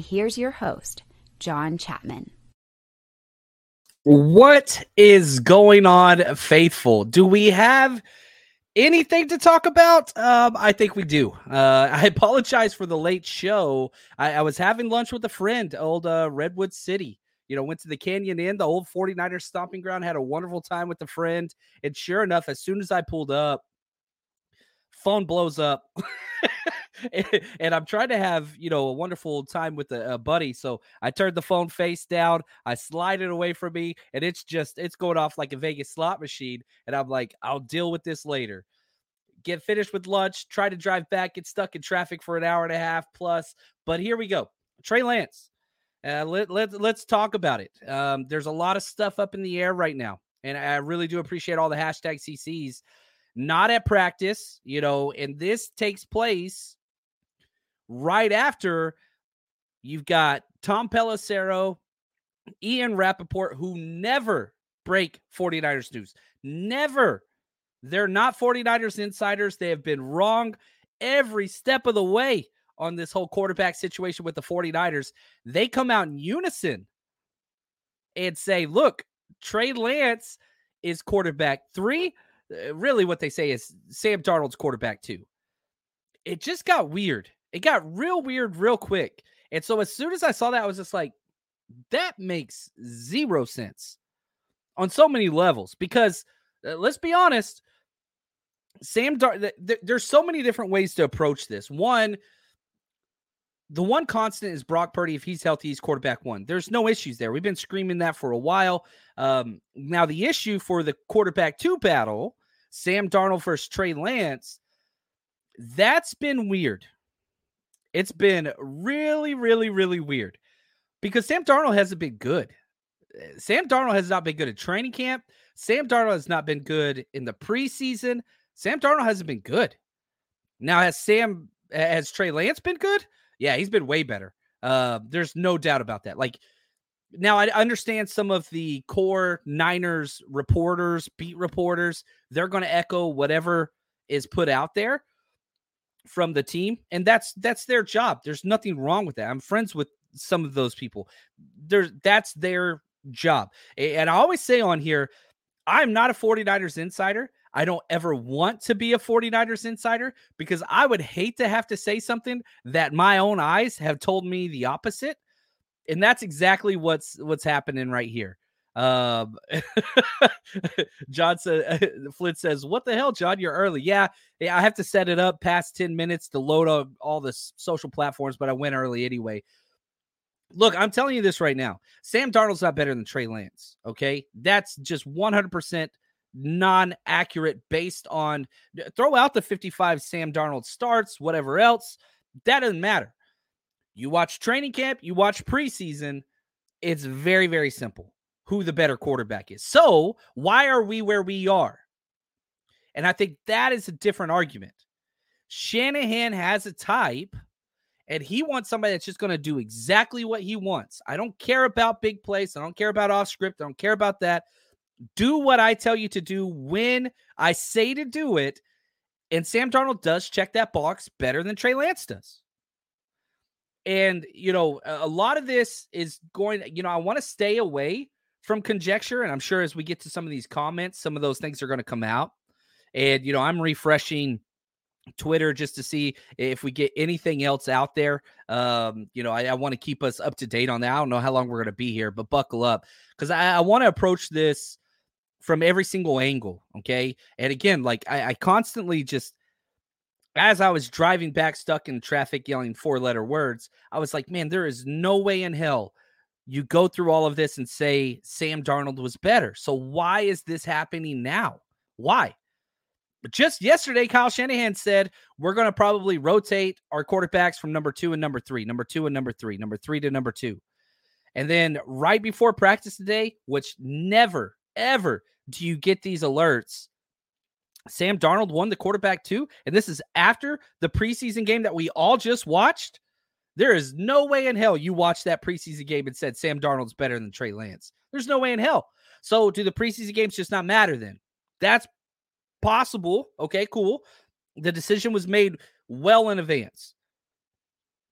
And here's your host, John Chapman. What is going on, faithful? Do we have anything to talk about? Um, I think we do. Uh, I apologize for the late show. I, I was having lunch with a friend, old uh, Redwood City. You know, went to the Canyon Inn, the old 49ers stomping ground, had a wonderful time with a friend. And sure enough, as soon as I pulled up, phone blows up. and I'm trying to have you know a wonderful time with a, a, buddy. So I turned the phone face down, I slide it away from me, and it's just it's going off like a Vegas slot machine. And I'm like, I'll deal with this later. Get finished with lunch, try to drive back, get stuck in traffic for an hour and a half plus. But here we go, Trey Lance. Uh, let, let, let's talk about it. Um, there's a lot of stuff up in the air right now. And I really do appreciate all the hashtag CCs. Not at practice, you know, and this takes place right after you've got Tom Pelissero, Ian Rapoport, who never break 49ers news. Never. They're not 49ers insiders. They have been wrong every step of the way on this whole quarterback situation with the 49ers. They come out in unison and say, look, Trey Lance is quarterback three. Uh, really, what they say is Sam Darnold's quarterback two. It just got weird it got real weird real quick. And so as soon as I saw that, I was just like, that makes zero sense on so many levels. Because uh, let's be honest, Sam Dar- th- th- there's so many different ways to approach this. One, the one constant is Brock Purdy. If he's healthy, he's quarterback one. There's no issues there. We've been screaming that for a while. Um, now, the issue for the quarterback two battle, Sam Darnold versus Trey Lance, that's been weird. It's been really, really, really weird because Sam Darnold hasn't been good. Eh, Sam Darnold has not been good at training camp. Sam Darnold has not been good in the preseason. Sam Darnold hasn't been good. Now, has Sam, has Trey Lance been good? Yeah, he's been way better. Uh, there's no doubt about that. Like, now I understand some of the core Niners reporters, beat reporters, they're going to echo whatever is put out there from the team and that's that's their job. There's nothing wrong with that. I'm friends with some of those people. There's that's their job. And i always say on here i'm not a 49ers insider. I don't ever want to be a 49ers insider because i would hate to have to say something that my own eyes have told me the opposite and that's exactly what's what's happening right here um, John said, Flint says, What the hell, John? You're early. Yeah, yeah, I have to set it up past 10 minutes to load up all the social platforms, but I went early anyway. Look, I'm telling you this right now. Sam Darnold's not better than Trey Lance. Okay. That's just 100% non accurate based on throw out the 55 Sam Darnold starts, whatever else. That doesn't matter. You watch training camp, you watch preseason. It's very, very simple who the better quarterback is. So, why are we where we are? And I think that is a different argument. Shanahan has a type and he wants somebody that's just going to do exactly what he wants. I don't care about big plays. I don't care about off script. I don't care about that. Do what I tell you to do when I say to do it. And Sam Darnold does check that box better than Trey Lance does. And, you know, a lot of this is going, you know, I want to stay away from conjecture. And I'm sure as we get to some of these comments, some of those things are going to come out. And, you know, I'm refreshing Twitter just to see if we get anything else out there. Um, you know, I, I want to keep us up to date on that. I don't know how long we're going to be here, but buckle up because I, I want to approach this from every single angle. Okay. And again, like I, I constantly just, as I was driving back, stuck in traffic, yelling four letter words, I was like, man, there is no way in hell you go through all of this and say Sam Darnold was better. So why is this happening now? Why? But just yesterday, Kyle Shanahan said we're going to probably rotate our quarterbacks from number two and number three, number two and number three, number three to number two. And then right before practice today, which never, ever do you get these alerts, Sam Darnold won the quarterback two. And this is after the preseason game that we all just watched. There is no way in hell you watched that preseason game and said Sam Darnold's better than Trey Lance. There's no way in hell. So do the preseason games just not matter then? That's possible. Okay, cool. The decision was made well in advance.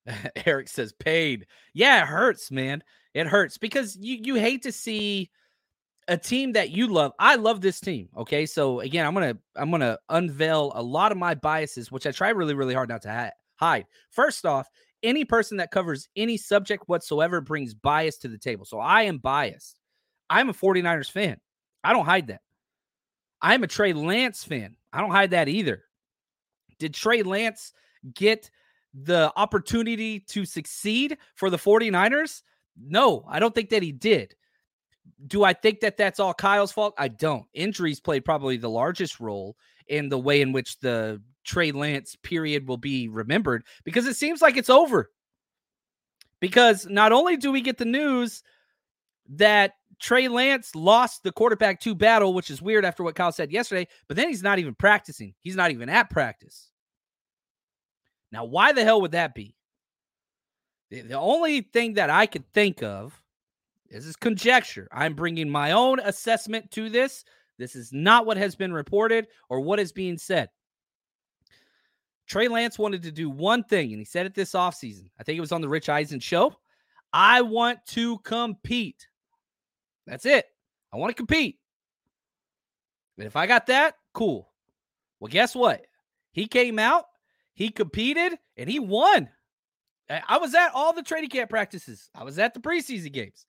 Eric says paid. Yeah, it hurts, man. It hurts because you you hate to see a team that you love. I love this team. Okay, so again, I'm gonna I'm gonna unveil a lot of my biases, which I try really really hard not to ha- hide. First off, any person that covers any subject whatsoever brings bias to the table. So I am biased. I'm a 49ers fan. I don't hide that. I'm a Trey Lance fan. I don't hide that either. Did Trey Lance get the opportunity to succeed for the 49ers? No, I don't think that he did. Do I think that that's all Kyle's fault? I don't. Injuries played probably the largest role in the way in which the Trey Lance period will be remembered because it seems like it's over. Because not only do we get the news that Trey Lance lost the quarterback two battle, which is weird after what Kyle said yesterday, but then he's not even practicing. He's not even at practice. Now, why the hell would that be? The, only thing that I could think of this is conjecture. I'm bringing my own assessment to this. This is not what has been reported or what is being said. Trey Lance wanted to do one thing, and he said it this offseason. I think it was on the Rich Eisen show. I want to compete. That's it. I want to compete. And if I got that, cool. Well, guess what? He came out, he competed, and he won. I was at all the training camp practices. I was at the preseason games.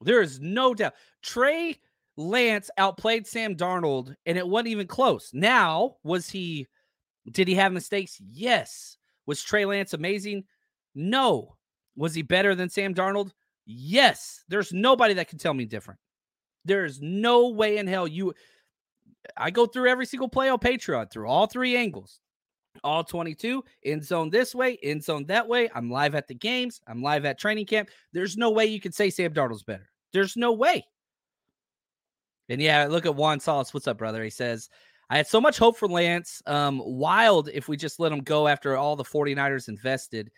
There is no doubt. Trey Lance outplayed Sam Darnold, and it wasn't even close. Now, was he, did he have mistakes? Yes. Was Trey Lance amazing? No. Was he better than Sam Darnold? Yes. There's nobody that can tell me different. There's no way in hell you. I go through every single play on Patreon through all three angles all 22 end zone this way, end zone that way. I'm live at the games. I'm live at training camp. There's no way you can say Sam Darnold's better. There's no way. And yeah, look at Juan Salas. What's up, brother? He says, I had so much hope for Lance. Um, wild if we just let him go after all the 49ers invested.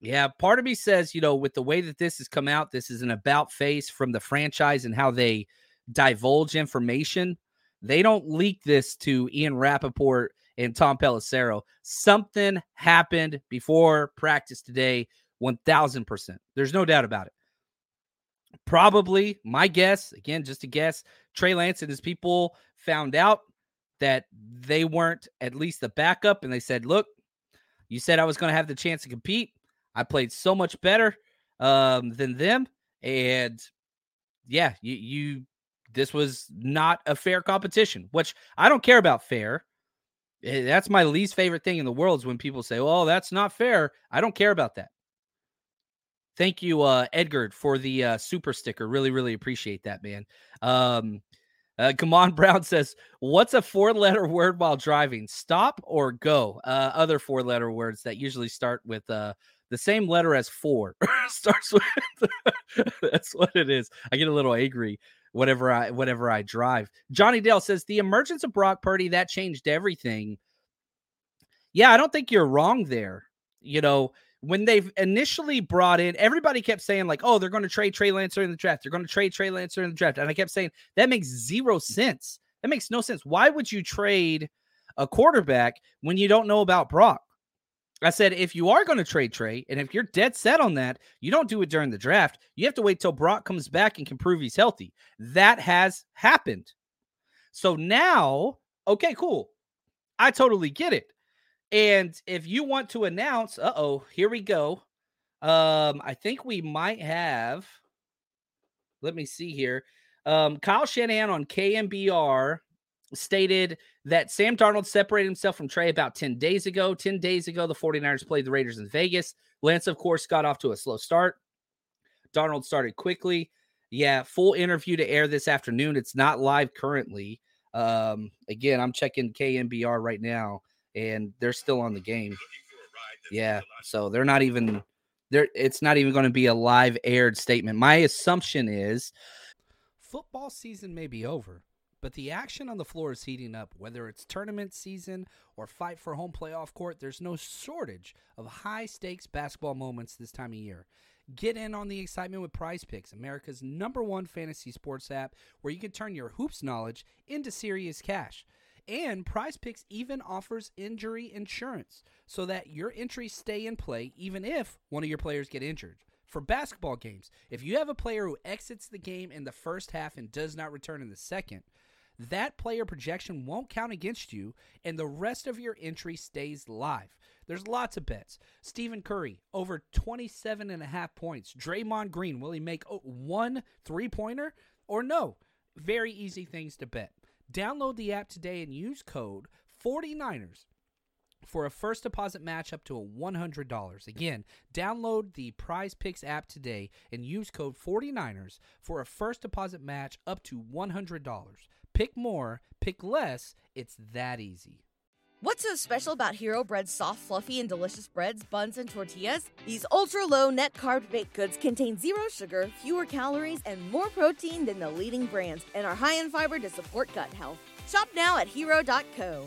Yeah, part of me says, you know, with the way that this has come out, this is an about face from the franchise and how they divulge information. They don't leak this to Ian Rapoport and Tom Pelissero. Something happened before practice today, 1000%. There's no doubt about it. Probably, my guess, again, just a guess, Trey Lance and his people found out that they weren't at least the backup and they said, look, you said I was going to have the chance to compete. I played so much better um, than them. And yeah, you, you, this was not a fair competition, which I don't care about fair. Eh, that's my least favorite thing in the world is when people say, "Well, that's not fair." I don't care about that. Thank you, uh, Edgar, for the uh, super sticker. Really, really appreciate that, man. Um, uh, come on, Brown says, "What's a four-letter word while driving? Stop or go?" Uh, other four-letter words that usually start with uh, the same letter as four starts with. that's what it is. I get a little angry whatever I whatever I drive. Johnny Dale says the emergence of Brock Purdy that changed everything. Yeah, I don't think you're wrong there. You know, when they've initially brought in, everybody kept saying like, "Oh, they're going to trade Trey Lance in the draft. They're going to trade Trey Lance in the draft," and I kept saying that makes zero sense. That makes no sense. Why would you trade a quarterback when you don't know about Brock? I said, if you are going to trade Trey, and if you're dead set on that, you don't do it during the draft. You have to wait till Brock comes back and can prove he's healthy. That has happened. So now, okay, cool. I totally get it. And if you want to announce, uh oh, here we go. Um, I think we might have. Let me see here. Um, Kyle Shanahan on KNBR stated that Sam Darnold separated himself from Trey about 10 days ago. 10 days ago, the 49ers played the Raiders in Vegas. Lance, of course, got off to a slow start. Darnold started quickly. Yeah, full interview to air this afternoon. It's not live currently. Um, again, I'm checking KNBR right now, and they're still on the game. Yeah, so they're not even there. It's not even going to be a live aired statement. My assumption is football season may be over, but the action on the floor is heating up. Whether it's tournament season or fight for home playoff court, there's no shortage of high stakes basketball moments this time of year. Get in on the excitement with PrizePicks, America's number one fantasy sports app, where you can turn your hoops knowledge into serious cash. And PrizePicks even offers injury insurance so that your entries stay in play even if one of your players get injured. For basketball games, if you have a player who exits the game in the first half and does not return in the second, that player projection won't count against you and the rest of your entry stays live. There's lots of bets. Stephen Curry, over 27 and a half points. Draymond Green, will he make one three pointer or no? Very easy things to bet. Download the app today and use code 49ers for a first deposit match up to a $100. Again, download the PrizePicks app today and use code 49ers for a first deposit match up to $100. Pick more, pick less. It's that easy. What's so special about Hero Bread's soft, fluffy, and delicious breads, buns, and tortillas? These ultra low net carb baked goods contain zero sugar, fewer calories, and more protein than the leading brands, and are high in fiber to support gut health. Shop now at hero.co.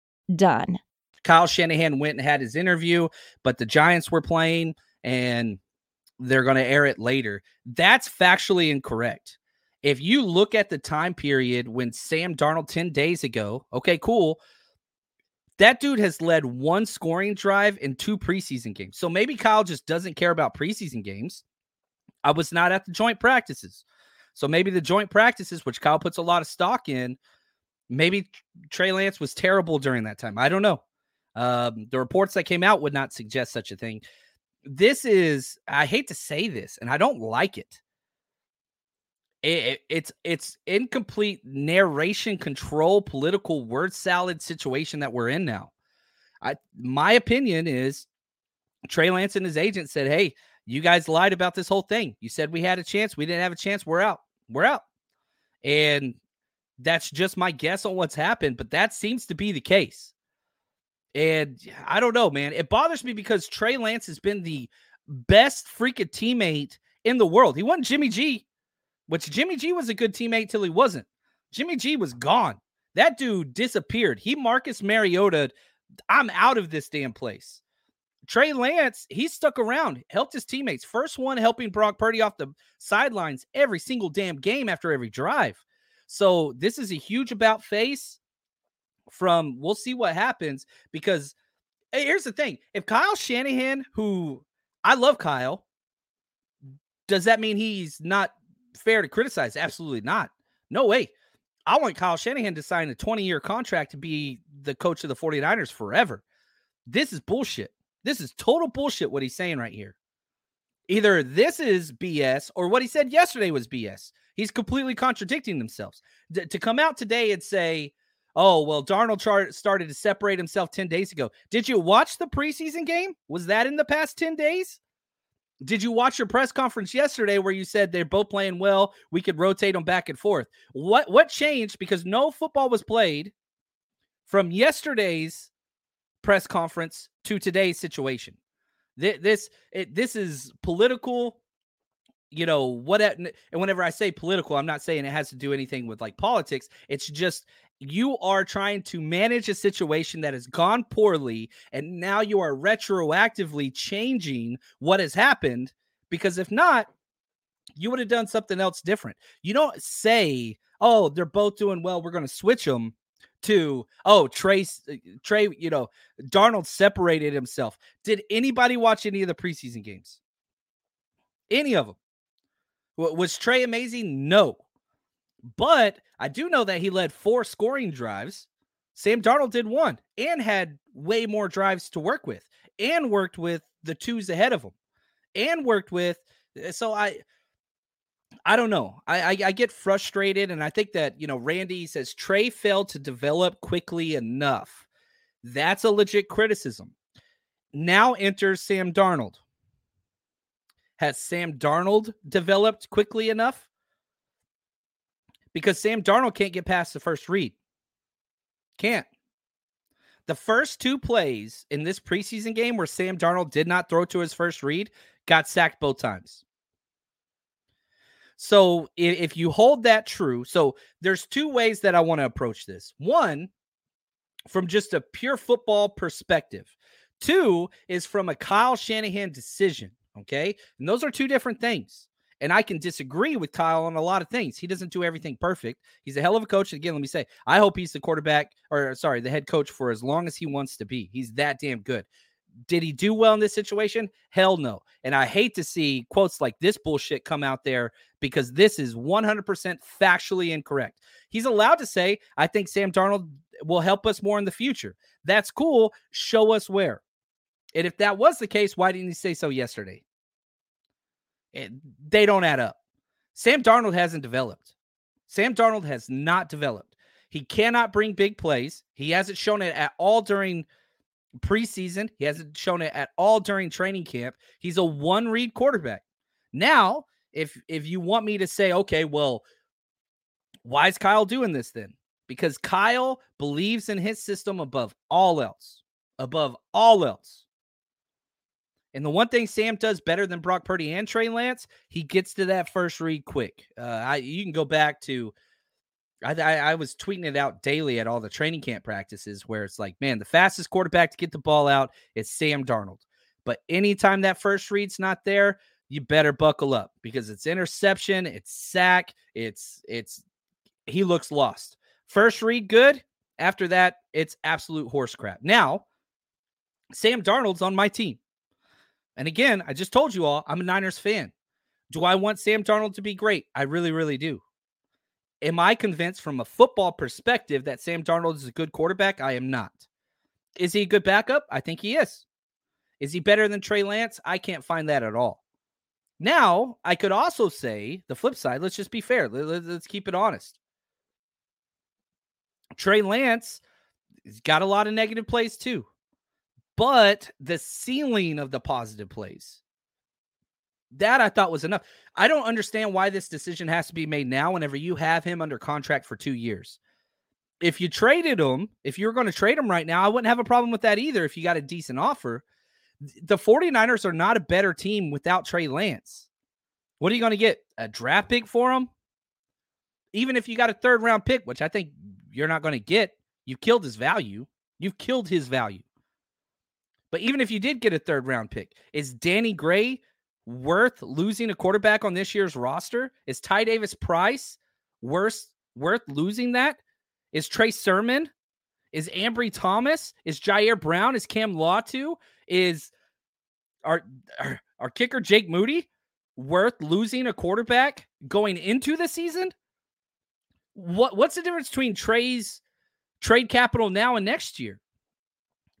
done. Kyle Shanahan went and had his interview, but the Giants were playing and they're going to air it later. That's factually incorrect if you look at the time period when Sam Darnold 10 days ago, okay, cool. That dude has led one scoring drive in two preseason games. So maybe Kyle just doesn't care about preseason games. I was not at the joint practices. So maybe the joint practices, which Kyle puts a lot of stock in, maybe Trey Lance was terrible during that time. I don't know. Um, the reports that came out would not suggest such a thing. This is, I hate to say this, and I don't like it it, it's it's incomplete narration control political word salad situation that we're in now. I my opinion is Trey Lance and his agent said, "Hey, you guys lied about this whole thing. You said we had a chance. We didn't have a chance. We're out. We're out." And that's just my guess on what's happened, but that seems to be the case. And I don't know, man. It bothers me because Trey Lance has been the best freaking teammate in the world. He won Jimmy G which Jimmy G was a good teammate till he wasn't. Jimmy G was gone. That dude disappeared. He Marcus Mariota. I'm out of this damn place. Trey Lance, he stuck around, helped his teammates. First one helping Brock Purdy off the sidelines every single damn game after every drive. So this is a huge about face from we'll see what happens because hey, here's the thing. If Kyle Shanahan, who I love Kyle, does that mean he's not fair to criticize. Absolutely not. No way. I want Kyle Shanahan to sign a 20 year contract to be the coach of the 49ers forever. This is bullshit. This is total bullshit what he's saying right here. Either this is BS or what he said yesterday was BS. He's completely contradicting themselves. D- to come out today and say, oh, well, Darnold char- started to separate himself 10 days ago. Did you watch the preseason game? Was that in the past 10 days? Did you watch your press conference yesterday where you said they're both playing well? We could rotate them back and forth. What what changed? Because no football was played from yesterday's press conference to today's situation. This it, this is political. You know what? And whenever I say political, I'm not saying it has to do anything with like politics. It's just you are trying to manage a situation that has gone poorly and now you are retroactively changing what has happened because if not you would have done something else different you don't say oh they're both doing well we're going to switch them to oh trey uh, trey you know darnold separated himself did anybody watch any of the preseason games any of them was trey amazing no but I do know that he led four scoring drives. Sam Darnold did one and had way more drives to work with and worked with the twos ahead of him and worked with. Eh, so I. I don't know. I, I, I get frustrated, and I think that you know Randy says Trey failed to develop quickly enough. That's a legit criticism. Now enters Sam Darnold. Has Sam Darnold developed quickly enough? because Sam Darnold can't get past the first read. Can't. The first two plays in this preseason game where Sam Darnold did not throw to his first read got sacked both times. So if you hold that true, so there's two ways that I want to approach this. One, from just a pure football perspective. Two is from a Kyle Shanahan decision. Okay. And those are two different things. And I can disagree with Kyle on a lot of things. He doesn't do everything perfect. He's a hell of a coach. Again, let me say, I hope he's the quarterback or sorry, the head coach for as long as he wants to be. He's that damn good. Did he do well in this situation? Hell no. And I hate to see quotes like this bullshit come out there because this is 100% factually incorrect. He's allowed to say, I think Sam Darnold will help us more in the future. That's cool. Show us where. And if that was the case, why didn't he say so yesterday? Eh, they don't add up. Sam Darnold hasn't developed. Sam Darnold has not developed. He cannot bring big plays. He hasn't shown it at all during preseason. He hasn't shown it at all during training camp. He's a one read quarterback. Now, if if you want me to say, okay, well, why is Kyle doing this then? Because Kyle believes in his system above all else. Above all else. And the one thing Sam does better than Brock Purdy and Trey Lance, he gets to that first read quick. Uh, I, you can go back to, I, I, I, was tweeting it out daily at all the training camp practices where it's like, man, the fastest quarterback to get the ball out is Sam Darnold. But anytime that first read's not there, you better buckle up because it's interception, it's sack, it's it's he looks lost. First read good. After that, it's absolute horse crap. Now, Sam Darnold's on my team. And again, I just told you all, I'm a Niners fan. Do I want Sam Darnold to be great? I really, really do. Am I convinced from a football perspective that Sam Darnold is a good quarterback? I am not. Is he a good backup? I think he is. Is he better than Trey Lance? I can't find that at all. Now, I could also say the flip side. Let's just be fair. Let's keep it honest. Trey Lance has got a lot of negative plays too but the ceiling of the positive plays that I thought was enough. I don't understand why this decision has to be made now whenever you have him under contract for two years. If you traded him, if you were going to trade him right now, I wouldn't have a problem with that either if you got a decent offer. The 49ers are not a better team without Trey Lance. What are you going to get? A draft pick for him? Even if you got a third round pick, which I think you're not going to get, you killed his value. You've killed his value. But even if you did get a third round pick, is Danny Gray worth losing a quarterback on this year's roster? Is Ty Davis Price worth worth losing that? Is Trey Sermon? Is Ambry Thomas? Is Ji'Ayir Brown? Is Cam Latu? Is our, our our kicker Jake Moody worth losing a quarterback going into the season? What what's the difference between Trey's trade capital now and next year?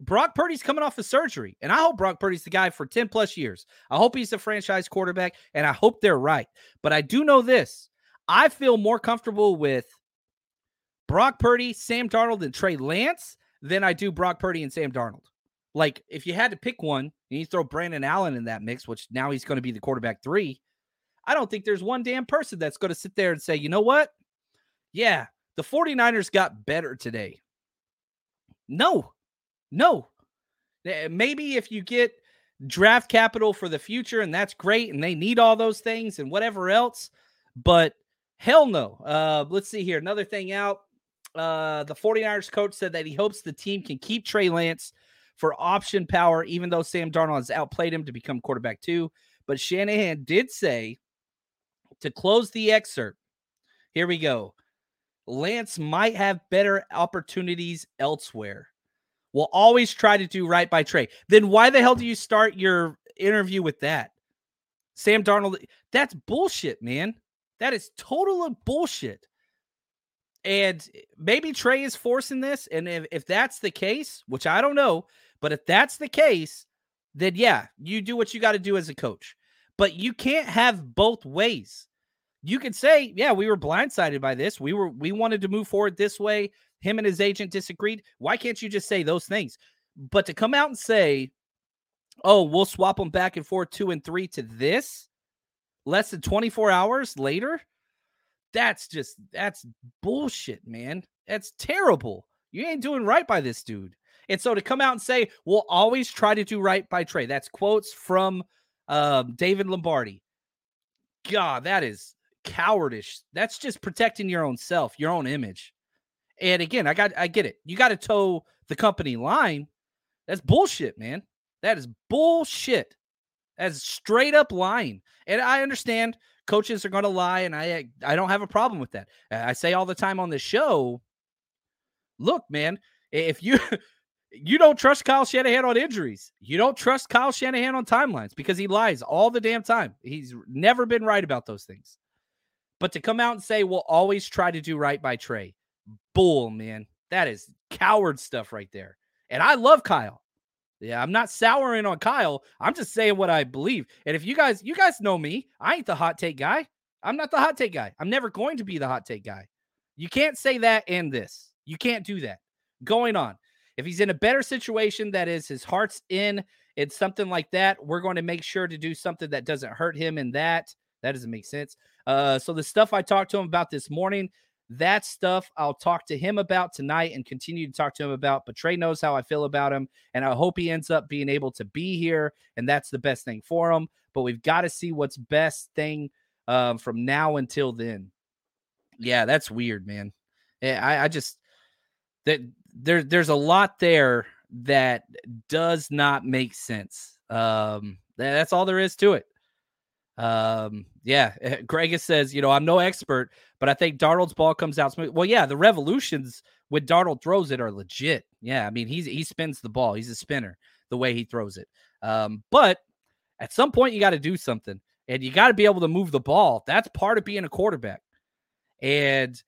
Brock Purdy's coming off of surgery, and I hope Brock Purdy's the guy for 10 plus years. I hope he's the franchise quarterback, and I hope they're right. But I do know this I feel more comfortable with Brock Purdy, Sam Darnold, and Trey Lance than I do Brock Purdy and Sam Darnold. Like, if you had to pick one, and you throw Brandon Allen in that mix, which now he's going to be the quarterback three. I don't think there's one damn person that's going to sit there and say, you know what? Yeah, the 49ers got better today. No, no. Maybe if you get draft capital for the future, and that's great, and they need all those things and whatever else, but hell no. Uh, let's see here. Another thing out. Uh, the 49ers coach said that he hopes the team can keep Trey Lance for option power, even though Sam Darnold has outplayed him to become quarterback two. But Shanahan did say to close the excerpt. Here we go. Lance might have better opportunities elsewhere. We'll always try to do right by Trey. Then why the hell do you start your interview with that? Sam Darnold, that's bullshit, man. That is total of bullshit. And eh, maybe Trey is forcing this. And if, if that's the case, which I don't know, but if that's the case, then yeah, you do what you got to do as a coach. But you can't have both ways. You can say, yeah, we were blindsided by this. We were we wanted to move forward this way. Him and his agent disagreed. Why can't you just say those things? But to come out and say, oh, we'll swap them back and forth two and three to this less than 24 hours later, that's just that's bullshit, man. That's terrible. You ain't doing right by this dude. And so to come out and say, we'll always try to do right by Trey. That's quotes from um, David Lombardi. God, that is cowardice. That's just protecting your own self, your own image. And again, I got I get it. You got to toe the company line. That's bullshit, man. That is bullshit. That's straight up lying. And I understand coaches are going to lie, and I I don't have a problem with that. I say all the time on this show. Look, man, if you you don't trust Kyle Shanahan on injuries, you don't trust Kyle Shanahan on timelines because he lies all the damn time. He's never been right about those things. But to come out and say we'll always try to do right by Trey, bull, man. That is coward stuff right there. And I love Kyle. Yeah, I'm not souring on Kyle. I'm just saying what I believe. And if you guys, you guys know me, I ain't the hot take guy. I'm not the hot take guy. I'm never going to be the hot take guy. You can't say that and this. You can't do that. Going on. If he's in a better situation, that is his heart's in, it's something like that. We're going to make sure to do something that doesn't hurt him in that. That doesn't make sense. Uh, so the stuff I talked to him about this morning, that stuff I'll talk to him about tonight and continue to talk to him about. But Trey knows how I feel about him, and I hope he ends up being able to be here, and that's the best thing for him. But we've got to see what's best thing um, from now until then. Yeah, that's weird, man. Eh, I, I just that there there's a lot there that does not make sense. Um, that's all there is to it. Um, yeah, Greg says, you know, I'm no expert, but I think Darnold's ball comes out smooth. Well, yeah, the revolutions when Darnold throws it are legit. Yeah, I mean, he's he spins the ball. He's a spinner the way he throws it. Um, but at some point you got to do something and you got to be able to move the ball. That's part of being a quarterback. And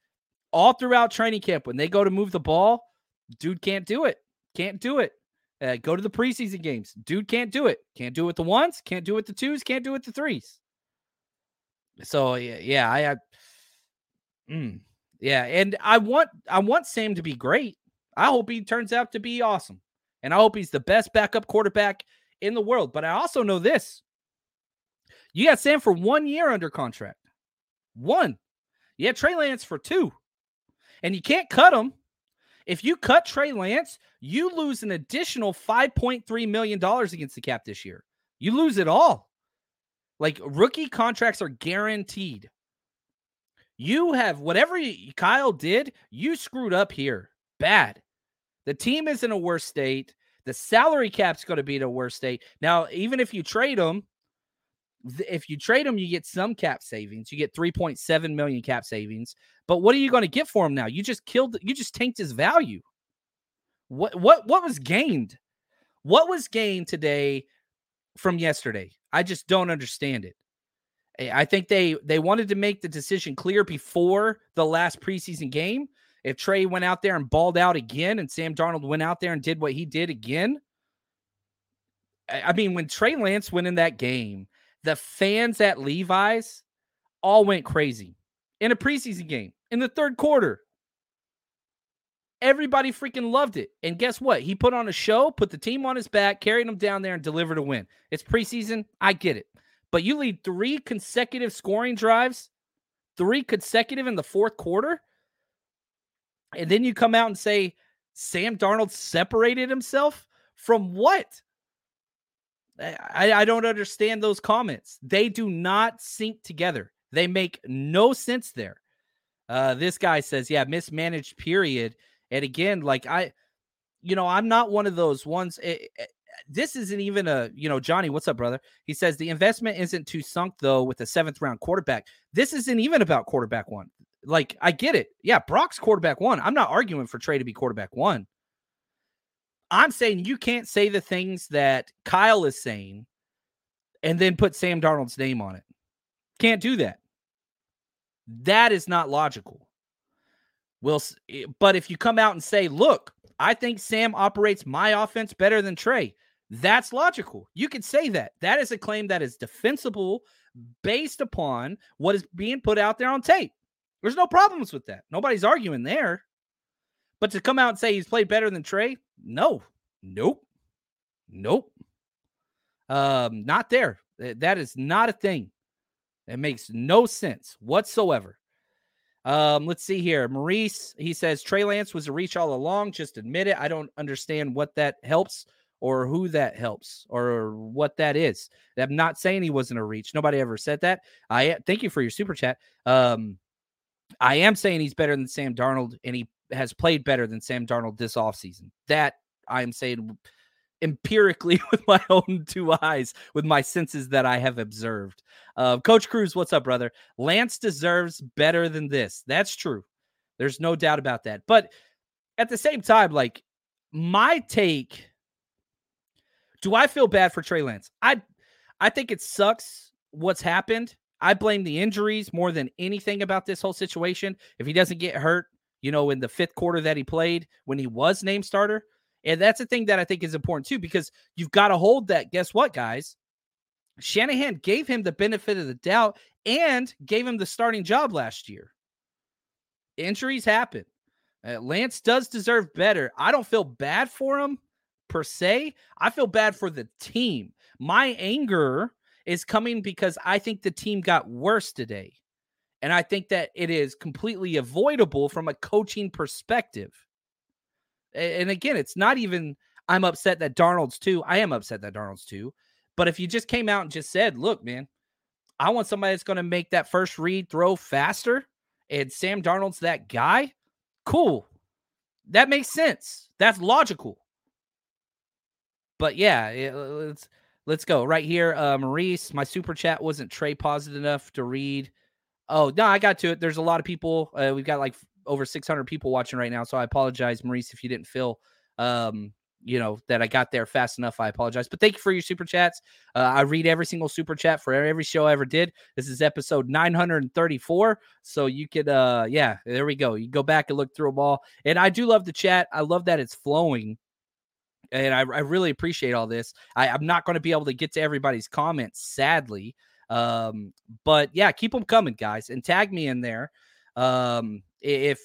all throughout training camp, when they go to move the ball, dude can't do it. Can't do it. Uh, go to the preseason games. Dude can't do it. Can't do it with the ones. Can't do it with the twos. Can't do it with the threes. So yeah, yeah I, I mm, yeah, and I want I want Sam to be great. I hope he turns out to be awesome, and I hope he's the best backup quarterback in the world. But I also know this: you got Sam for one year under contract, one. You had Trey Lance for two, and you can't cut him if you cut Trey Lance, you lose an additional $5.3 million against the cap this year. You lose it all. Like rookie contracts are guaranteed. You have whatever Kyle did, you screwed up here. Bad. The team is in a worse state. The salary cap's going to be in a worse state. Now, even if you trade them, if you trade them, you get some cap savings. You get 3.7 million cap savings. But what are you going to get for him now? You just killed, you just tanked his value. What what what was gained? What was gained today from yesterday? I just don't understand it. Eh, I think they they wanted to make the decision clear before the last preseason game. If Trey went out there and balled out again, and Sam Darnold went out there and did what he did again, I mean, when Trey Lance went in that game, the fans at Levi's all went crazy in a preseason game in the third quarter. Everybody freaking loved it. And guess what? He put on a show, put the team on his back, carried them down there, and delivered a win. It's preseason. I get it. But you lead three consecutive scoring drives, three consecutive in the fourth quarter. And then you come out and say Sam Darnold separated himself from what? I, I don't understand those comments. They do not sync together. They make no sense there. Uh, this guy says, yeah, mismanaged, period. And again, like I, you know, I'm not one of those ones. It, it, eh, this isn't even a, you know, Johnny, what's up, brother? He says the investment isn't too sunk though with a seventh round quarterback. This isn't even about quarterback one. Like, I get it. Yeah, Brock's quarterback one. I'm not arguing for Trey to be quarterback one. I'm saying you can't say the things that Kyle is saying and then put Sam Darnold's name on it. Can't do that. That is not logical. Will eh, but if you come out and say, "Look, I think Sam operates my offense better than Trey," that's logical. You could say that. That is a claim that is defensible based upon what is being put out there on tape. There's no problems with that. Nobody's arguing there. But to come out and say he's played better than Trey, no, nope, nope, um, not there. That is not a thing. It makes no sense whatsoever. Um, let's see here. Maurice, he says Trey Lance was a reach all along. Just admit it. I don't understand what that helps or who that helps or what that is. I'm not saying he wasn't a reach. Nobody ever said that. I thank you for your super chat. Um, I am saying he's better than Sam Darnold, and he has played better than Sam Darnold this offseason. That I am saying empirically with my own two eyes, with my senses that I have observed. Uh, Coach Cruz, what's up, brother? Lance deserves better than this. That's true. There's no doubt about that. But at the same time, like my take, do I feel bad for Trey Lance? I I think it sucks what's happened. I blame the injuries more than anything about this whole situation. If he doesn't get hurt, you know, in the fifth quarter that he played when he was named starter, and that's the thing that I think is important too, because you've got to hold that. Guess what, guys? Shanahan gave him the benefit of the doubt and gave him the starting job last year. Injuries happen. Uh, Lance does deserve better. I don't feel bad for him per se. I feel bad for the team. My anger is coming because I think the team got worse today. And I think that it is completely avoidable from a coaching perspective. And again, it's not even I'm upset that Darnold's two. I am upset that Darnold's two. But if you just came out and just said, look, man, I want somebody that's going to make that first read throw faster, and Sam Darnold's that guy, cool. That makes sense. That's logical. But yeah, let's let's go right here. Uh, Maurice, my super chat wasn't Trey positive enough to read. Oh no, I got to it. There's a lot of people. Uh, we've got like over 600 people watching right now. So I apologize, Maurice, if you didn't feel, um, you know, that I got there fast enough. I apologize. But thank you for your super chats. Uh, I read every single super chat for every show I ever did. This is episode 934. So you could, uh, yeah, there we go. You go back and look through them all. And I do love the chat. I love that it's flowing and I, I, really appreciate all this. I, am not going to be able to get to everybody's comments, sadly. Um, but yeah, keep them coming, guys, and tag me in there. Um, if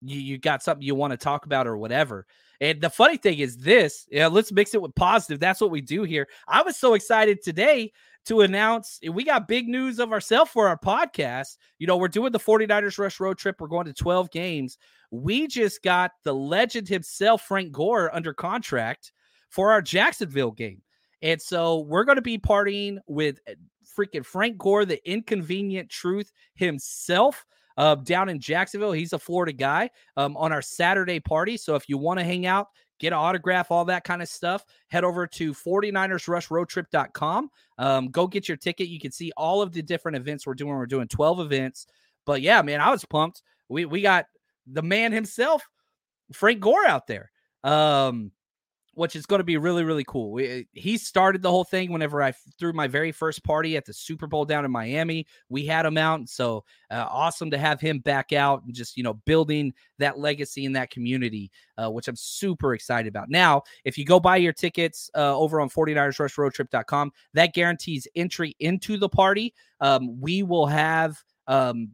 you, you got something you want to talk about or whatever. And the funny thing is this, yeah, let's mix it with positive. That's what we do here. I was so excited today to announce we got big news of ourselves for our podcast. You know, we're doing the 49ers Rush road trip. We're going to 12 games. We just got the legend himself, Frank Gore, under contract for our Jacksonville game. And so we're going to be partying with eh, freaking Frank Gore, the inconvenient truth himself uh, down in Jacksonville. He's a Florida guy um, on our Saturday party. So if you want to hang out, get an autograph, all that kind of stuff, head over to 49ersrushroadtrip.com. Um, go get your ticket. You can see all of the different events we're doing. We're doing 12 events. But yeah, man, I was pumped. We we got the man himself, Frank Gore, out there. Um, which is going to be really really cool. We, he started the whole thing whenever I threw my very first party at the Super Bowl down in Miami. We had him out, so uh, awesome to have him back out and just you know building that legacy in that community, uh, which I'm super excited about. Now, if you go buy your tickets uh, over on 49ersrushroadtrip.com, that guarantees entry into the party. Um, we will have um,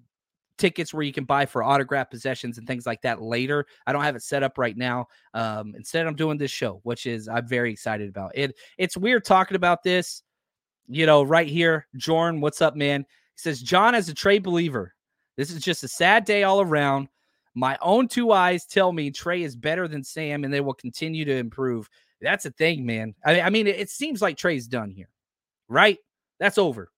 tickets where you can buy for autograph possessions and things like that later. I don't have it set up right now. Um, instead, I'm doing this show, which is I'm very excited about. It it's weird talking about this, you know, right here. Jordan, what's up, man? He says, John, as a Trey believer, this is just a sad day all around. My own two eyes tell me Trey is better than Sam and they will continue to improve. That's a thing, man. I, I mean, it seems like Trey's done here, right? That's over.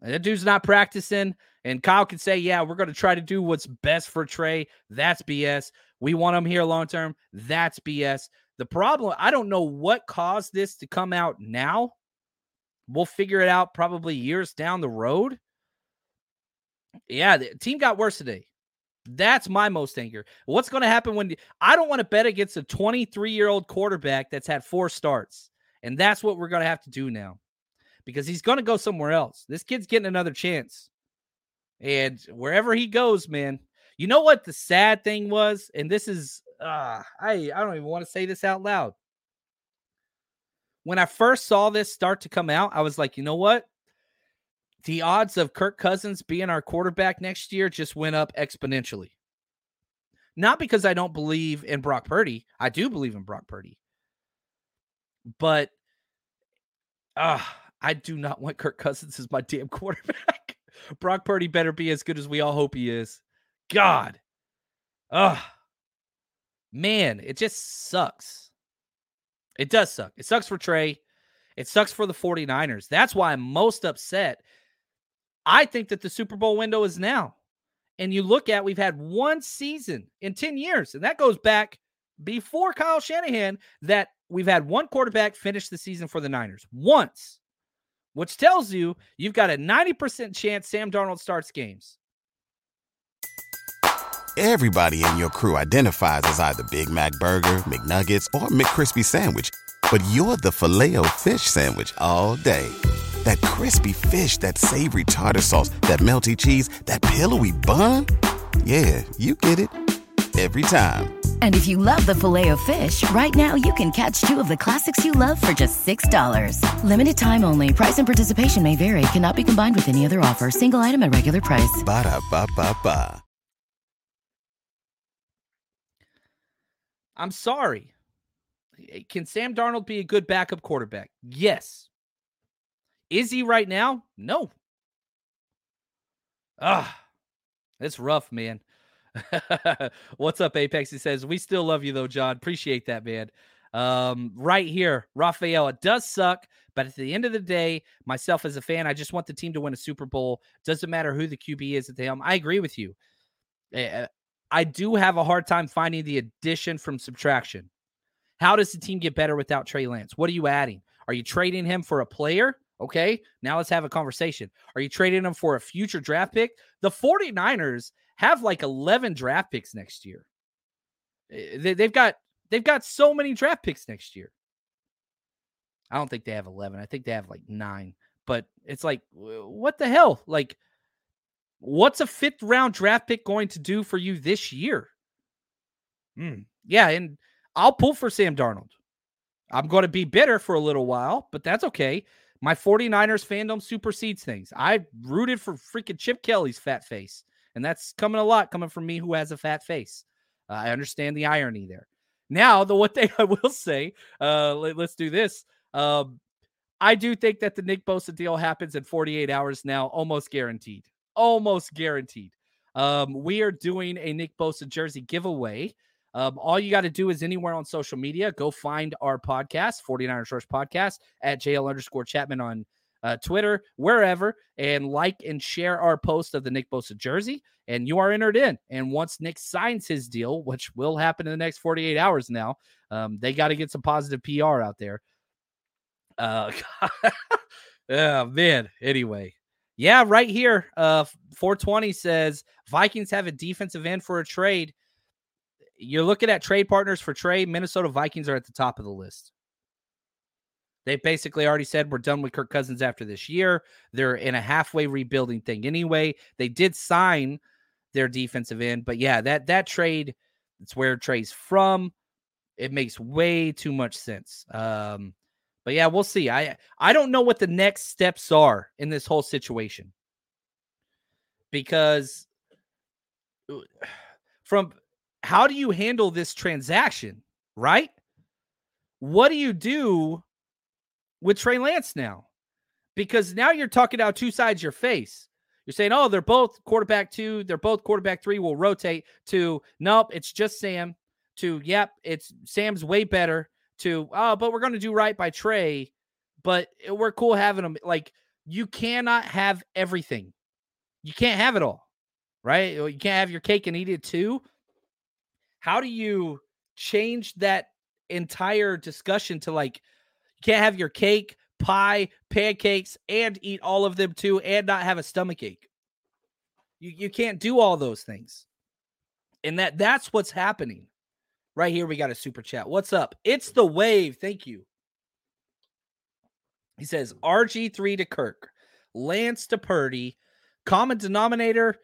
That dude's not practicing. And Kyle can say, yeah, we're going to try to do what's best for Trey. That's BS. We want him here long term. That's BS. The problem, I don't know what caused this to come out now. We'll figure it out probably years down the road. Yeah, the team got worse today. That's my most anger. What's going to happen when I don't want to bet against a 23 year old quarterback that's had four starts? And that's what we're going to have to do now because he's going to go somewhere else. This kid's getting another chance. And wherever he goes, man, you know what the sad thing was? And this is, uh, I, I don't even want to say this out loud. When I first saw this start to come out, I was like, you know what? The odds of Kirk Cousins being our quarterback next year just went up exponentially. Not because I don't believe in Brock Purdy. I do believe in Brock Purdy. But uh, I do not want Kirk Cousins as my damn quarterback. Brock Purdy better be as good as we all hope he is. God. Ugh. Man, it just sucks. It does suck. It sucks for Trey. It sucks for the 49ers. That's why I'm most upset. I think that the Super Bowl window is now. And you look at, we've had one season in 10 years, and that goes back before Kyle Shanahan, that we've had one quarterback finish the season for the Niners once, which tells you you've got a 90% chance Sam Darnold starts games. Everybody in your crew identifies as either Big Mac Burger, McNuggets, or McCrispy Sandwich, but you're the filet fish Sandwich all day. That crispy fish, that savory tartar sauce, that melty cheese, that pillowy bun. Yeah, you get it every time. And if you love the filet of fish, right now you can catch two of the classics you love for just $6. Limited time only. Price and participation may vary. Cannot be combined with any other offer. Single item at regular price. Ba da ba ba ba. I'm sorry. Can Sam Darnold be a good backup quarterback? Yes. Is he right now? No. Ah, it's rough, man. What's up, Apex? He says, We still love you, though, John. Appreciate that, man. Um, right here, Rafael, it does suck, but at the end of the day, myself as a fan, I just want the team to win a Super Bowl. Doesn't matter who the QB is at the helm. I agree with you. Uh, I do have a hard time finding the addition from subtraction. How does the team get better without Trey Lance? What are you adding? Are you trading him for a player? Okay, now let's have a conversation. Are you trading him for a future draft pick? The 49ers have like 11 draft picks next year. Eh, they, have got they've got so many draft picks next year. I don't think they have 11. I think they have like 9. But it's like what the hell? Like what's a fifth round draft pick going to do for you this year? Hmm. Yeah, and I'll pull for Sam Darnold. I'm going to be bitter for a little while, but that's okay. My 49ers fandom supersedes things. I rooted for freaking Chip Kelly's fat face. And that's coming a lot coming from me who has a fat face. Uh, I understand the irony there. Now, the one thing I will say, uh, let, us do this. Um, I do think that the Nick Bosa deal happens in 48 hours now, almost guaranteed. Almost guaranteed. Um, we are doing a Nick Bosa jersey giveaway. Um, all you got to do is anywhere on social media, go find our podcast, 49ers Rush Podcast, at JL underscore Chapman on uh, Twitter, wherever, and like and share our post of the Nick Bosa jersey, and you are entered in. And once Nick signs his deal, which will happen in the next 48 hours now, um, they got to get some positive PR out there. Uh, oh, man. Anyway, yeah, right here. Uh, 420 says Vikings have a defensive end for a trade. You're looking at trade partners for trade. Minnesota Vikings are at the top of the list. They basically already said we're done with Kirk Cousins after this year. They're in a halfway rebuilding thing anyway. They did sign their defensive end, but yeah, that that trade, it's where Trey's from. It makes way too much sense. Um, but yeah, we'll see. I I don't know what the next steps are in this whole situation because from how do you handle this transaction, right? What do you do with Trey Lance now? Because now you're talking out two sides your face. You're saying, oh, they're both quarterback two, they're both quarterback three, will rotate to nope, it's just Sam, to yep, it's Sam's way better, to oh, but we're gonna do right by Trey, but we're cool having him. Like, you cannot have everything. You can't have it all, right? You can't have your cake and eat it too. How do you change that entire discussion to like can't have your cake, pie, pancakes, and eat all of them too, and not have a stomach ache. You you can't do all those things. And that that's what's happening. Right here, we got a super chat. What's up? It's the wave. Thank you. He says RG3 to Kirk, Lance to Purdy, common denominator.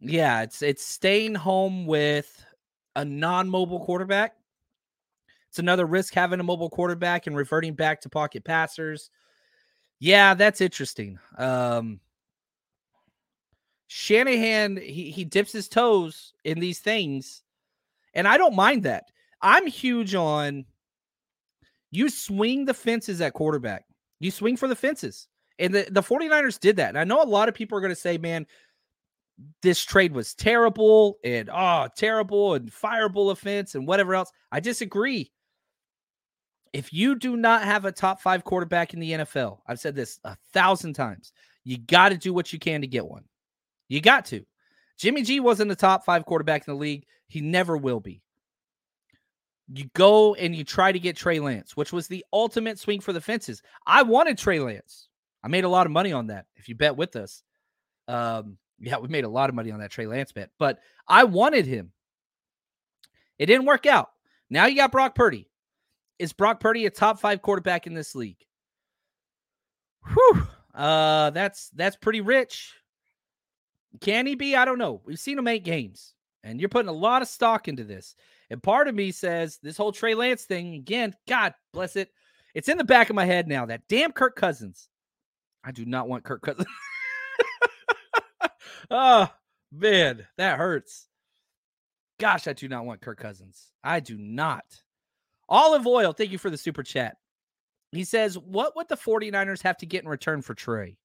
Yeah, it's it's staying home with a non-mobile quarterback. It's another risk having a mobile quarterback and reverting back to pocket passers. Yeah, that's interesting. Um Shanahan he he dips his toes in these things and I don't mind that. I'm huge on you swing the fences at quarterback. You swing for the fences. And the, the 49ers did that. And I know a lot of people are going to say, man, this trade was terrible and oh, terrible and fireable offense and whatever else. I disagree. If you do not have a top five quarterback in the NFL, I've said this a thousand times, you got to do what you can to get one. You got to. Jimmy G wasn't a top five quarterback in the league. He never will be. You go and you try to get Trey Lance, which was the ultimate swing for the fences. I wanted Trey Lance. I made a lot of money on that. If you bet with us, um, yeah, we made a lot of money on that Trey Lance bet, but I wanted him. It didn't work out. Now you got Brock Purdy. Is Brock Purdy a top five quarterback in this league? Whew. Uh, that's that's pretty rich. Can he be? I don't know. We've seen him eight games, and you're putting a lot of stock into this. And part of me says this whole Trey Lance thing again. God bless it. It's in the back of my head now. That damn Kirk Cousins. I do not want Kirk Cousins. oh man, that hurts. Gosh, I do not want Kirk Cousins. I do not. Olive Oil, thank you for the super chat. He says, What would the 49ers have to get in return for Trey?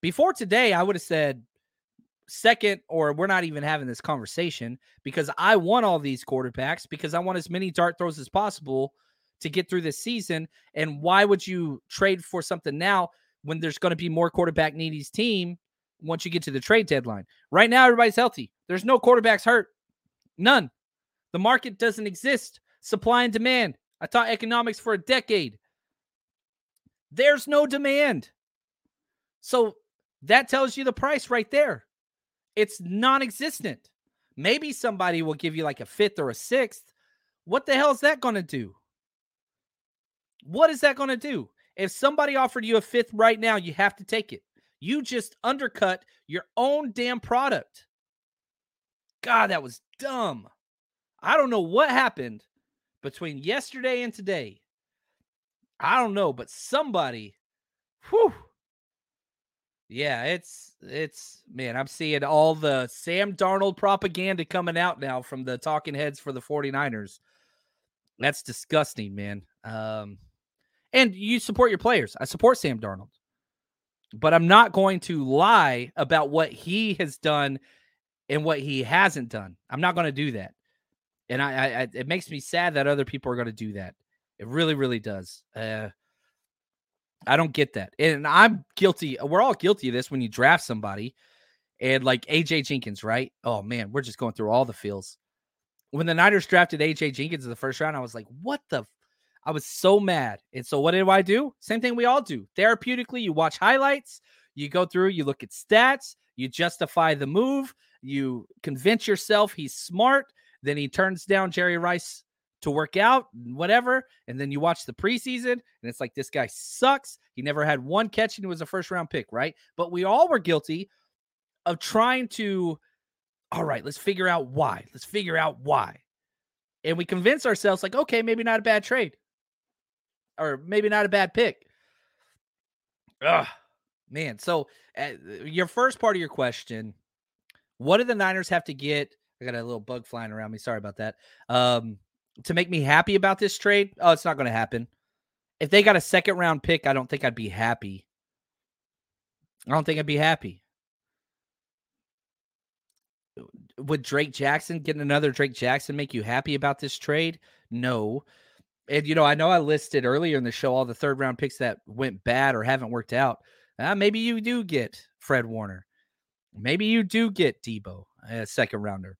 Before today, I would have said second, or we're not even having this conversation because I want all these quarterbacks because I want as many dart throws as possible to get through this season. And why would you trade for something now when there's going to be more quarterback needy team once you get to the trade deadline? Right now, everybody's healthy. There's no quarterbacks hurt. None. The market doesn't exist. Supply and demand. I taught economics for a decade. There's no demand. So that tells you the price right there. It's non existent. Maybe somebody will give you like a fifth or a sixth. What the hell is that going to do? What is that going to do? If somebody offered you a fifth right now, you have to take it. You just undercut your own damn product. God, that was dumb. I don't know what happened between yesterday and today. I don't know, but somebody, whew, yeah, it's it's man, I'm seeing all the Sam Darnold propaganda coming out now from the talking heads for the 49ers. That's disgusting, man. Um and you support your players. I support Sam Darnold. But I'm not going to lie about what he has done and what he hasn't done. I'm not going to do that. And I, I it makes me sad that other people are going to do that. It really really does. Uh I don't get that. And I'm guilty. We're all guilty of this when you draft somebody and like AJ Jenkins, right? Oh man, we're just going through all the feels. When the Niners drafted AJ Jenkins in the first round, I was like, what the? F-? I was so mad. And so what did I do? Same thing we all do. Therapeutically, you watch highlights, you go through, you look at stats, you justify the move, you convince yourself he's smart. Then he turns down Jerry Rice to work out, whatever. And then you watch the preseason and it's like, this guy sucks. He never had one catch and he was a first round pick, right? But we all were guilty of trying to, all right, let's figure out why. Let's figure out why. And we convince ourselves, like, okay, maybe not a bad trade or maybe not a bad pick. Ugh, man. So, uh, your first part of your question What do the Niners have to get? I got a little bug flying around me. Sorry about that. Um, to make me happy about this trade? Oh, it's not going to happen. If they got a second round pick, I don't think I'd be happy. I don't think I'd be happy. Would Drake Jackson getting another Drake Jackson make you happy about this trade? No. And you know, I know I listed earlier in the show all the third round picks that went bad or haven't worked out. Uh, maybe you do get Fred Warner. Maybe you do get Debo, a second rounder.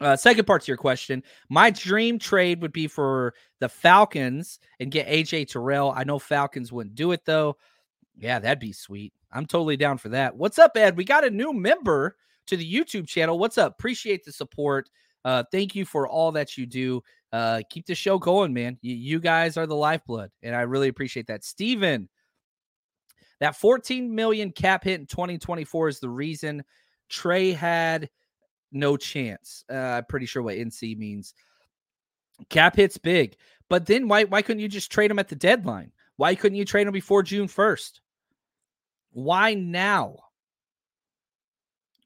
Uh, second part to your question, my dream trade would be for the Falcons and get AJ Terrell. I know Falcons wouldn't do it though. Yeah, that'd be sweet. I'm totally down for that. What's up, Ed? We got a new member to the YouTube channel. What's up? Appreciate the support. Uh, thank you for all that you do. Uh, keep the show going, man. You, you guys are the lifeblood, and I really appreciate that. Steven, that 14 million cap hit in 2024 is the reason Trey had no chance. Uh, I'm pretty sure what NC means. Cap hits big, but then why why couldn't you just trade him at the deadline? Why couldn't you trade him before June 1st? Why now?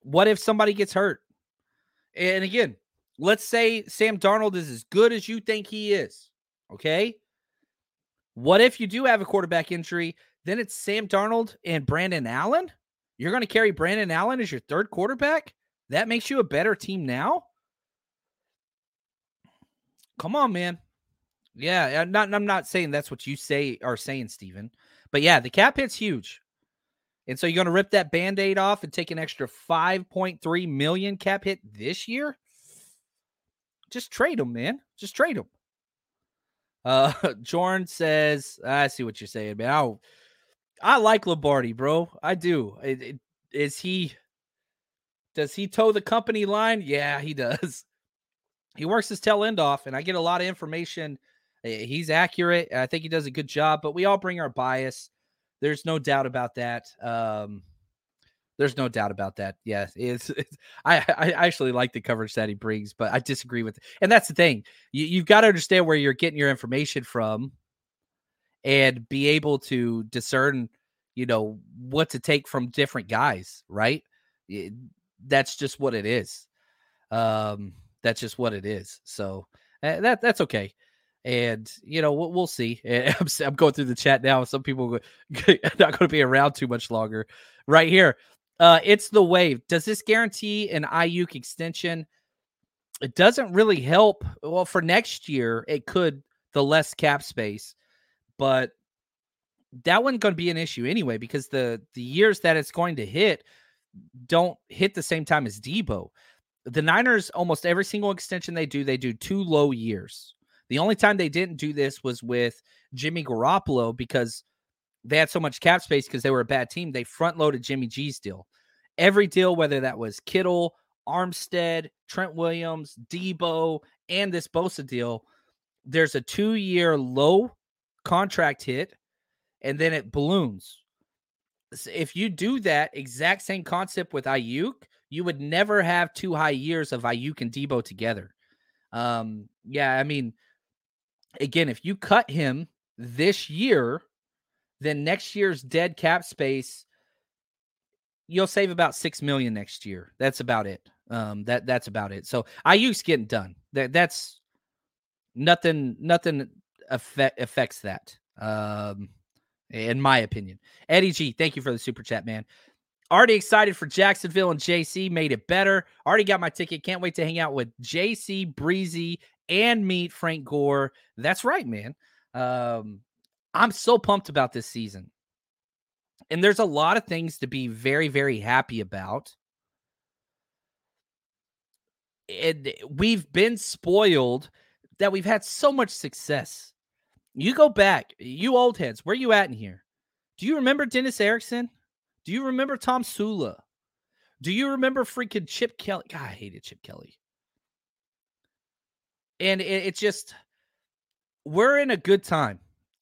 What if somebody gets hurt? And again, let's say Sam Darnold is as good as you think he is. Okay. What if you do have a quarterback injury? Then it's Sam Darnold and Brandon Allen. You're going to carry Brandon Allen as your third quarterback? That makes you a better team now? Come on, man. Yeah, I'm not, I'm not saying that's what you say are saying, Steven. But yeah, the cap hit's huge. And so you're going to rip that band-aid off and take an extra 5.3 million cap hit this year? Just trade them, man. Just trade them. Uh Jorn says, I see what you're saying, man. I, I like Lombardi, bro. I do. It, it, is he does he toe the company line? Yeah, he does. He works his tail end off, and I get a lot of information. Eh, he's accurate. I think he does a good job, but we all bring our bias. There's no doubt about that. Um, there's no doubt about that. Yeah, it's, it's I, I actually like the coverage that he brings, but I disagree with. It. And that's the thing. You, you've got to understand where you're getting your information from, and be able to discern, you know, what to take from different guys. Right. That's just what it is. Um, that's just what it is. So uh, that that's okay. And you know we'll, we'll see. I'm, I'm, going through the chat now. Some people are not going to be around too much longer. Right here, uh, it's the wave. Does this guarantee an Aiyuk extension? It doesn't really help. Well, for next year, it could the less cap space, but that wasn't going to be an issue anyway because the the years that it's going to hit don't hit the same time as Debo. The Niners, almost every single extension they do, they do two low years. The only time they didn't do this was with Jimmy Garoppolo because they had so much cap space because they were a bad team. They front loaded Jimmy G's deal. Every deal, whether that was Kittle, Armstead, Trent Williams, Debo, and this Bosa deal, there's a two year low contract hit and then it balloons if you do that exact same concept with Aiyuk, you would never have two high years of Aiyuk and Debo together. Um, yeah, I mean, again, if you cut him this year, then next year's dead cap space, you'll save about six million next year. That's about it. Um, that that's about it. So Aiyuk's getting done. That that's nothing. Nothing affect, affects that. Um, in my opinion. Eddie G, thank you for the super chat, man. Already excited for Jacksonville and JC. Made it better. Already got my ticket. Can't wait to hang out with JC, Breezy, and meet Frank Gore. That's right, man. Um, I'm so pumped about this season. And there's a lot of things to be very, very happy about. And we've been spoiled that we've had so much success. You go back, you old heads, where you at in here? Do you remember Dennis Erickson? Do you remember Tomsula? Do you remember freaking Chip Kelly? God, I hated Chip Kelly. And it, it's just, we're in a good time.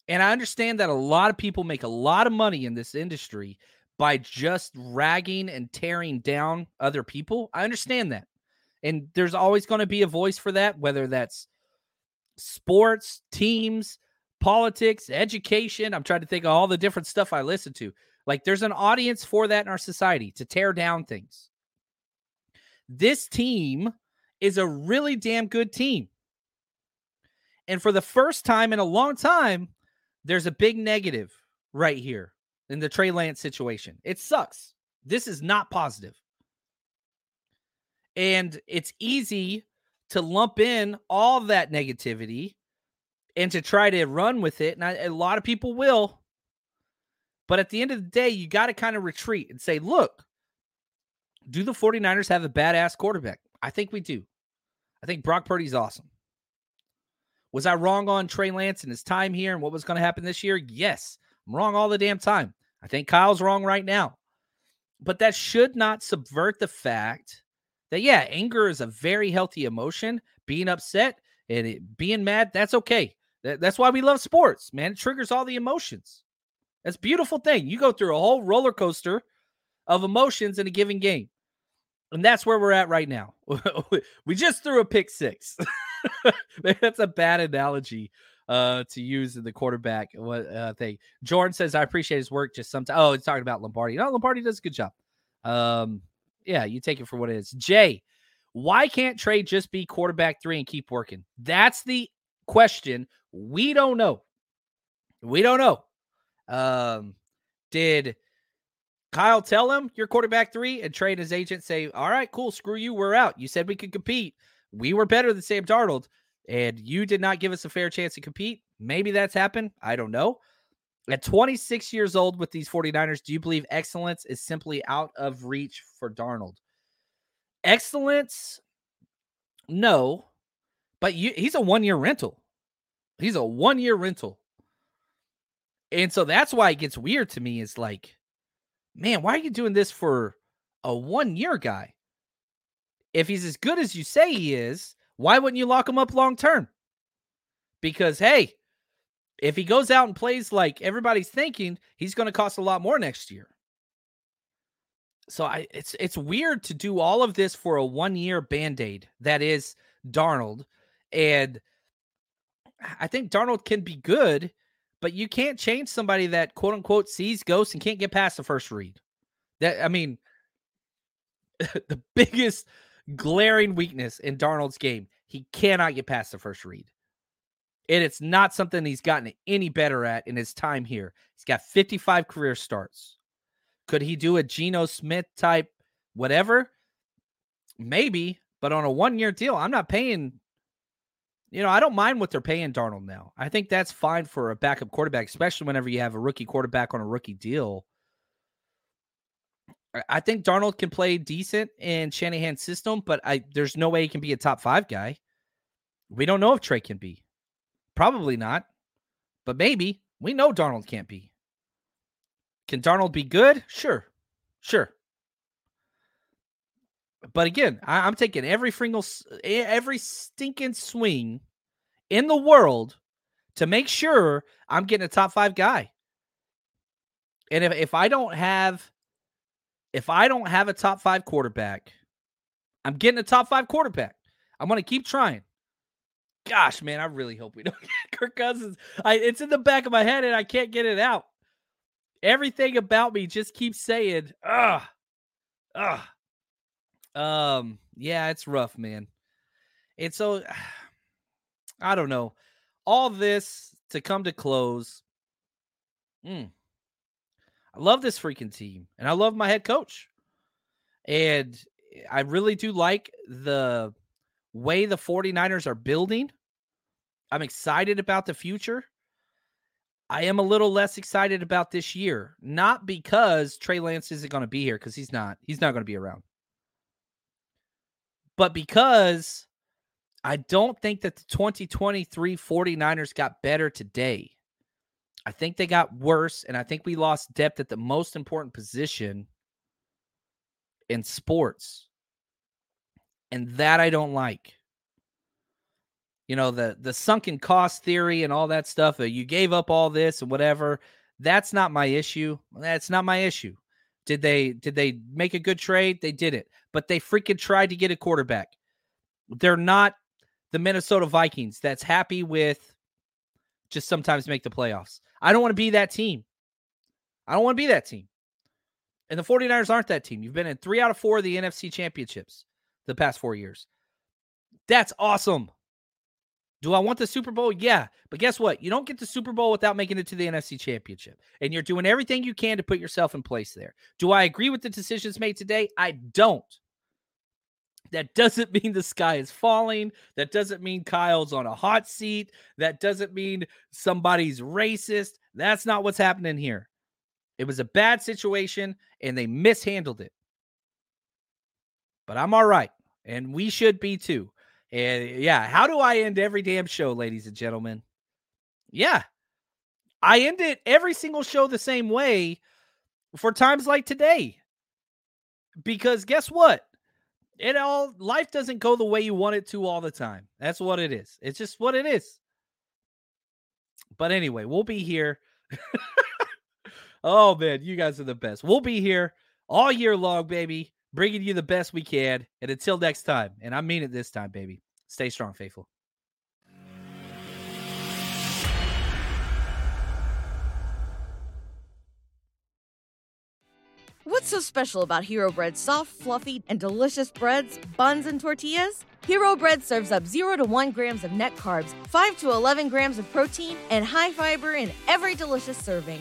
And I understand that a lot of people make a lot of money in this industry by just ragging and tearing down other people. I understand that. And there's always going to be a voice for that, whether that's sports, teams, politics, education. I'm trying to think of all the different stuff I listen to. Like there's an audience for that in our society to tear down things. this team is a really damn good team. And for the first time in a long time, there's a big negative right here in the Trey Lance situation. It sucks. This is not positive. And it's easy to lump in all that negativity and to try to run with it. And I, a lot of people will. But at the end of the day, you got to kind of retreat and say, look, do the 49ers have a badass quarterback? I think we do. I think Brock Purdy's awesome. Was I wrong on Trey Lance and his time here and what was going to happen this year? Yes. I'm wrong all the damn time. I think Kyle's wrong right now. But that should not subvert the fact that, yeah, anger is a very healthy emotion. Being upset and it, being mad, that's okay. That, that's why we love sports, man. It triggers all the emotions. That's a beautiful thing. You go through a whole roller coaster of emotions in a given game. And that's where we're at right now. we just threw a pick six. that's a bad analogy uh, to use in the quarterback uh, thing. Jordan says, I appreciate his work. Just sometimes. Oh, he's talking about Lombardi. No, Lombardi does a good job. Um, yeah, you take it for what it is. Jay, why can't Trey just be quarterback three and keep working? That's the question. We don't know. We don't know. Um, did Kyle tell him you're quarterback three and Trey and his agent say, All right, cool, screw you, we're out. You said we could compete. We were better than Sam Darnold, and you did not give us a fair chance to compete. Maybe that's happened. I don't know. At 26 years old with these 49ers, do you believe excellence is simply out of reach for Darnold? Excellence, no, but you, he's a one year rental. He's a one year rental. And so that's why it gets weird to me is like, man, why are you doing this for a one year guy? If he's as good as you say he is, why wouldn't you lock him up long term? Because, hey, if he goes out and plays like everybody's thinking, he's going to cost a lot more next year. So I it's it's weird to do all of this for a one year band-aid that is Darnold. And I think Darnold can be good, but you can't change somebody that quote unquote sees ghosts and can't get past the first read. That I mean the biggest glaring weakness in Darnold's game, he cannot get past the first read. And it's not something he's gotten any better at in his time here. He's got 55 career starts. Could he do a Geno Smith type whatever? Maybe, but on a one year deal, I'm not paying. You know, I don't mind what they're paying Darnold now. I think that's fine for a backup quarterback, especially whenever you have a rookie quarterback on a rookie deal. I think Darnold can play decent in Shanahan's system, but I there's no way he can be a top five guy. We don't know if Trey can be. Probably not, but maybe. We know Darnold can't be. Can Darnold be good? Sure. Sure. But again, I, am taking every single, every stinking swing in the world to make sure I'm getting a top five guy. And if, if I don't have, if I don't have a top five quarterback, I'm getting a top five quarterback. I'm to keep trying gosh, man, I really hope we don't get Kirk Cousins. I, it's in the back of my head and I can't get it out. Everything about me just keeps saying, ah, ah. Um, yeah, it's rough, man. And so I don't know. All this to come to close. Mm, I love this freaking team and I love my head coach. And I really do like the way the 49ers are building. I'm excited about the future. I am a little less excited about this year, not because Trey Lance isn't going to be here because he's not. He's not going to be around. But because I don't think that the 2023 49ers got better today. I think they got worse, and I think we lost depth at the most important position in sports. And that I don't like you know the the sunken cost theory and all that stuff uh, you gave up all this and whatever that's not my issue that's not my issue did they did they make a good trade? They did it but they freaking tried to get a quarterback. They're not the minnesota vikings that's happy with just sometimes make the playoffs. I don't want to be that team. I don't want to be that team. And the 49ers aren't that team. You've been in three out of four of the nfc championships the past four years. That's awesome. Do I want the Super Bowl? Yeah. But guess what? You don't get the Super Bowl without making it to the NFC Championship. And you're doing everything you can to put yourself in place there. Do I agree with the decisions made today? I don't. That doesn't mean the sky is falling. That doesn't mean Kyle's on a hot seat. That doesn't mean somebody's racist. That's not what's happening here. It was a bad situation and they mishandled it. But I'm all right. And we should be too. And yeah, how do I end every damn show, ladies and gentlemen? Yeah. I end it every single show the same way for times like today. Because guess what? It all life doesn't go the way you want it to all the time. That's what it is. It's just what it is. But anyway, we'll be here. oh man, you guys are the best. We'll be here all year long, baby bringing you the best we can. And until next time, and I mean it this time, baby, stay strong, faithful. What's so special about Hero Bread's soft, fluffy, and delicious breads, buns, and tortillas? Hero Bread serves up 0 to 1 grams of net carbs, 5 to 11 grams of protein, and high fiber in every delicious serving.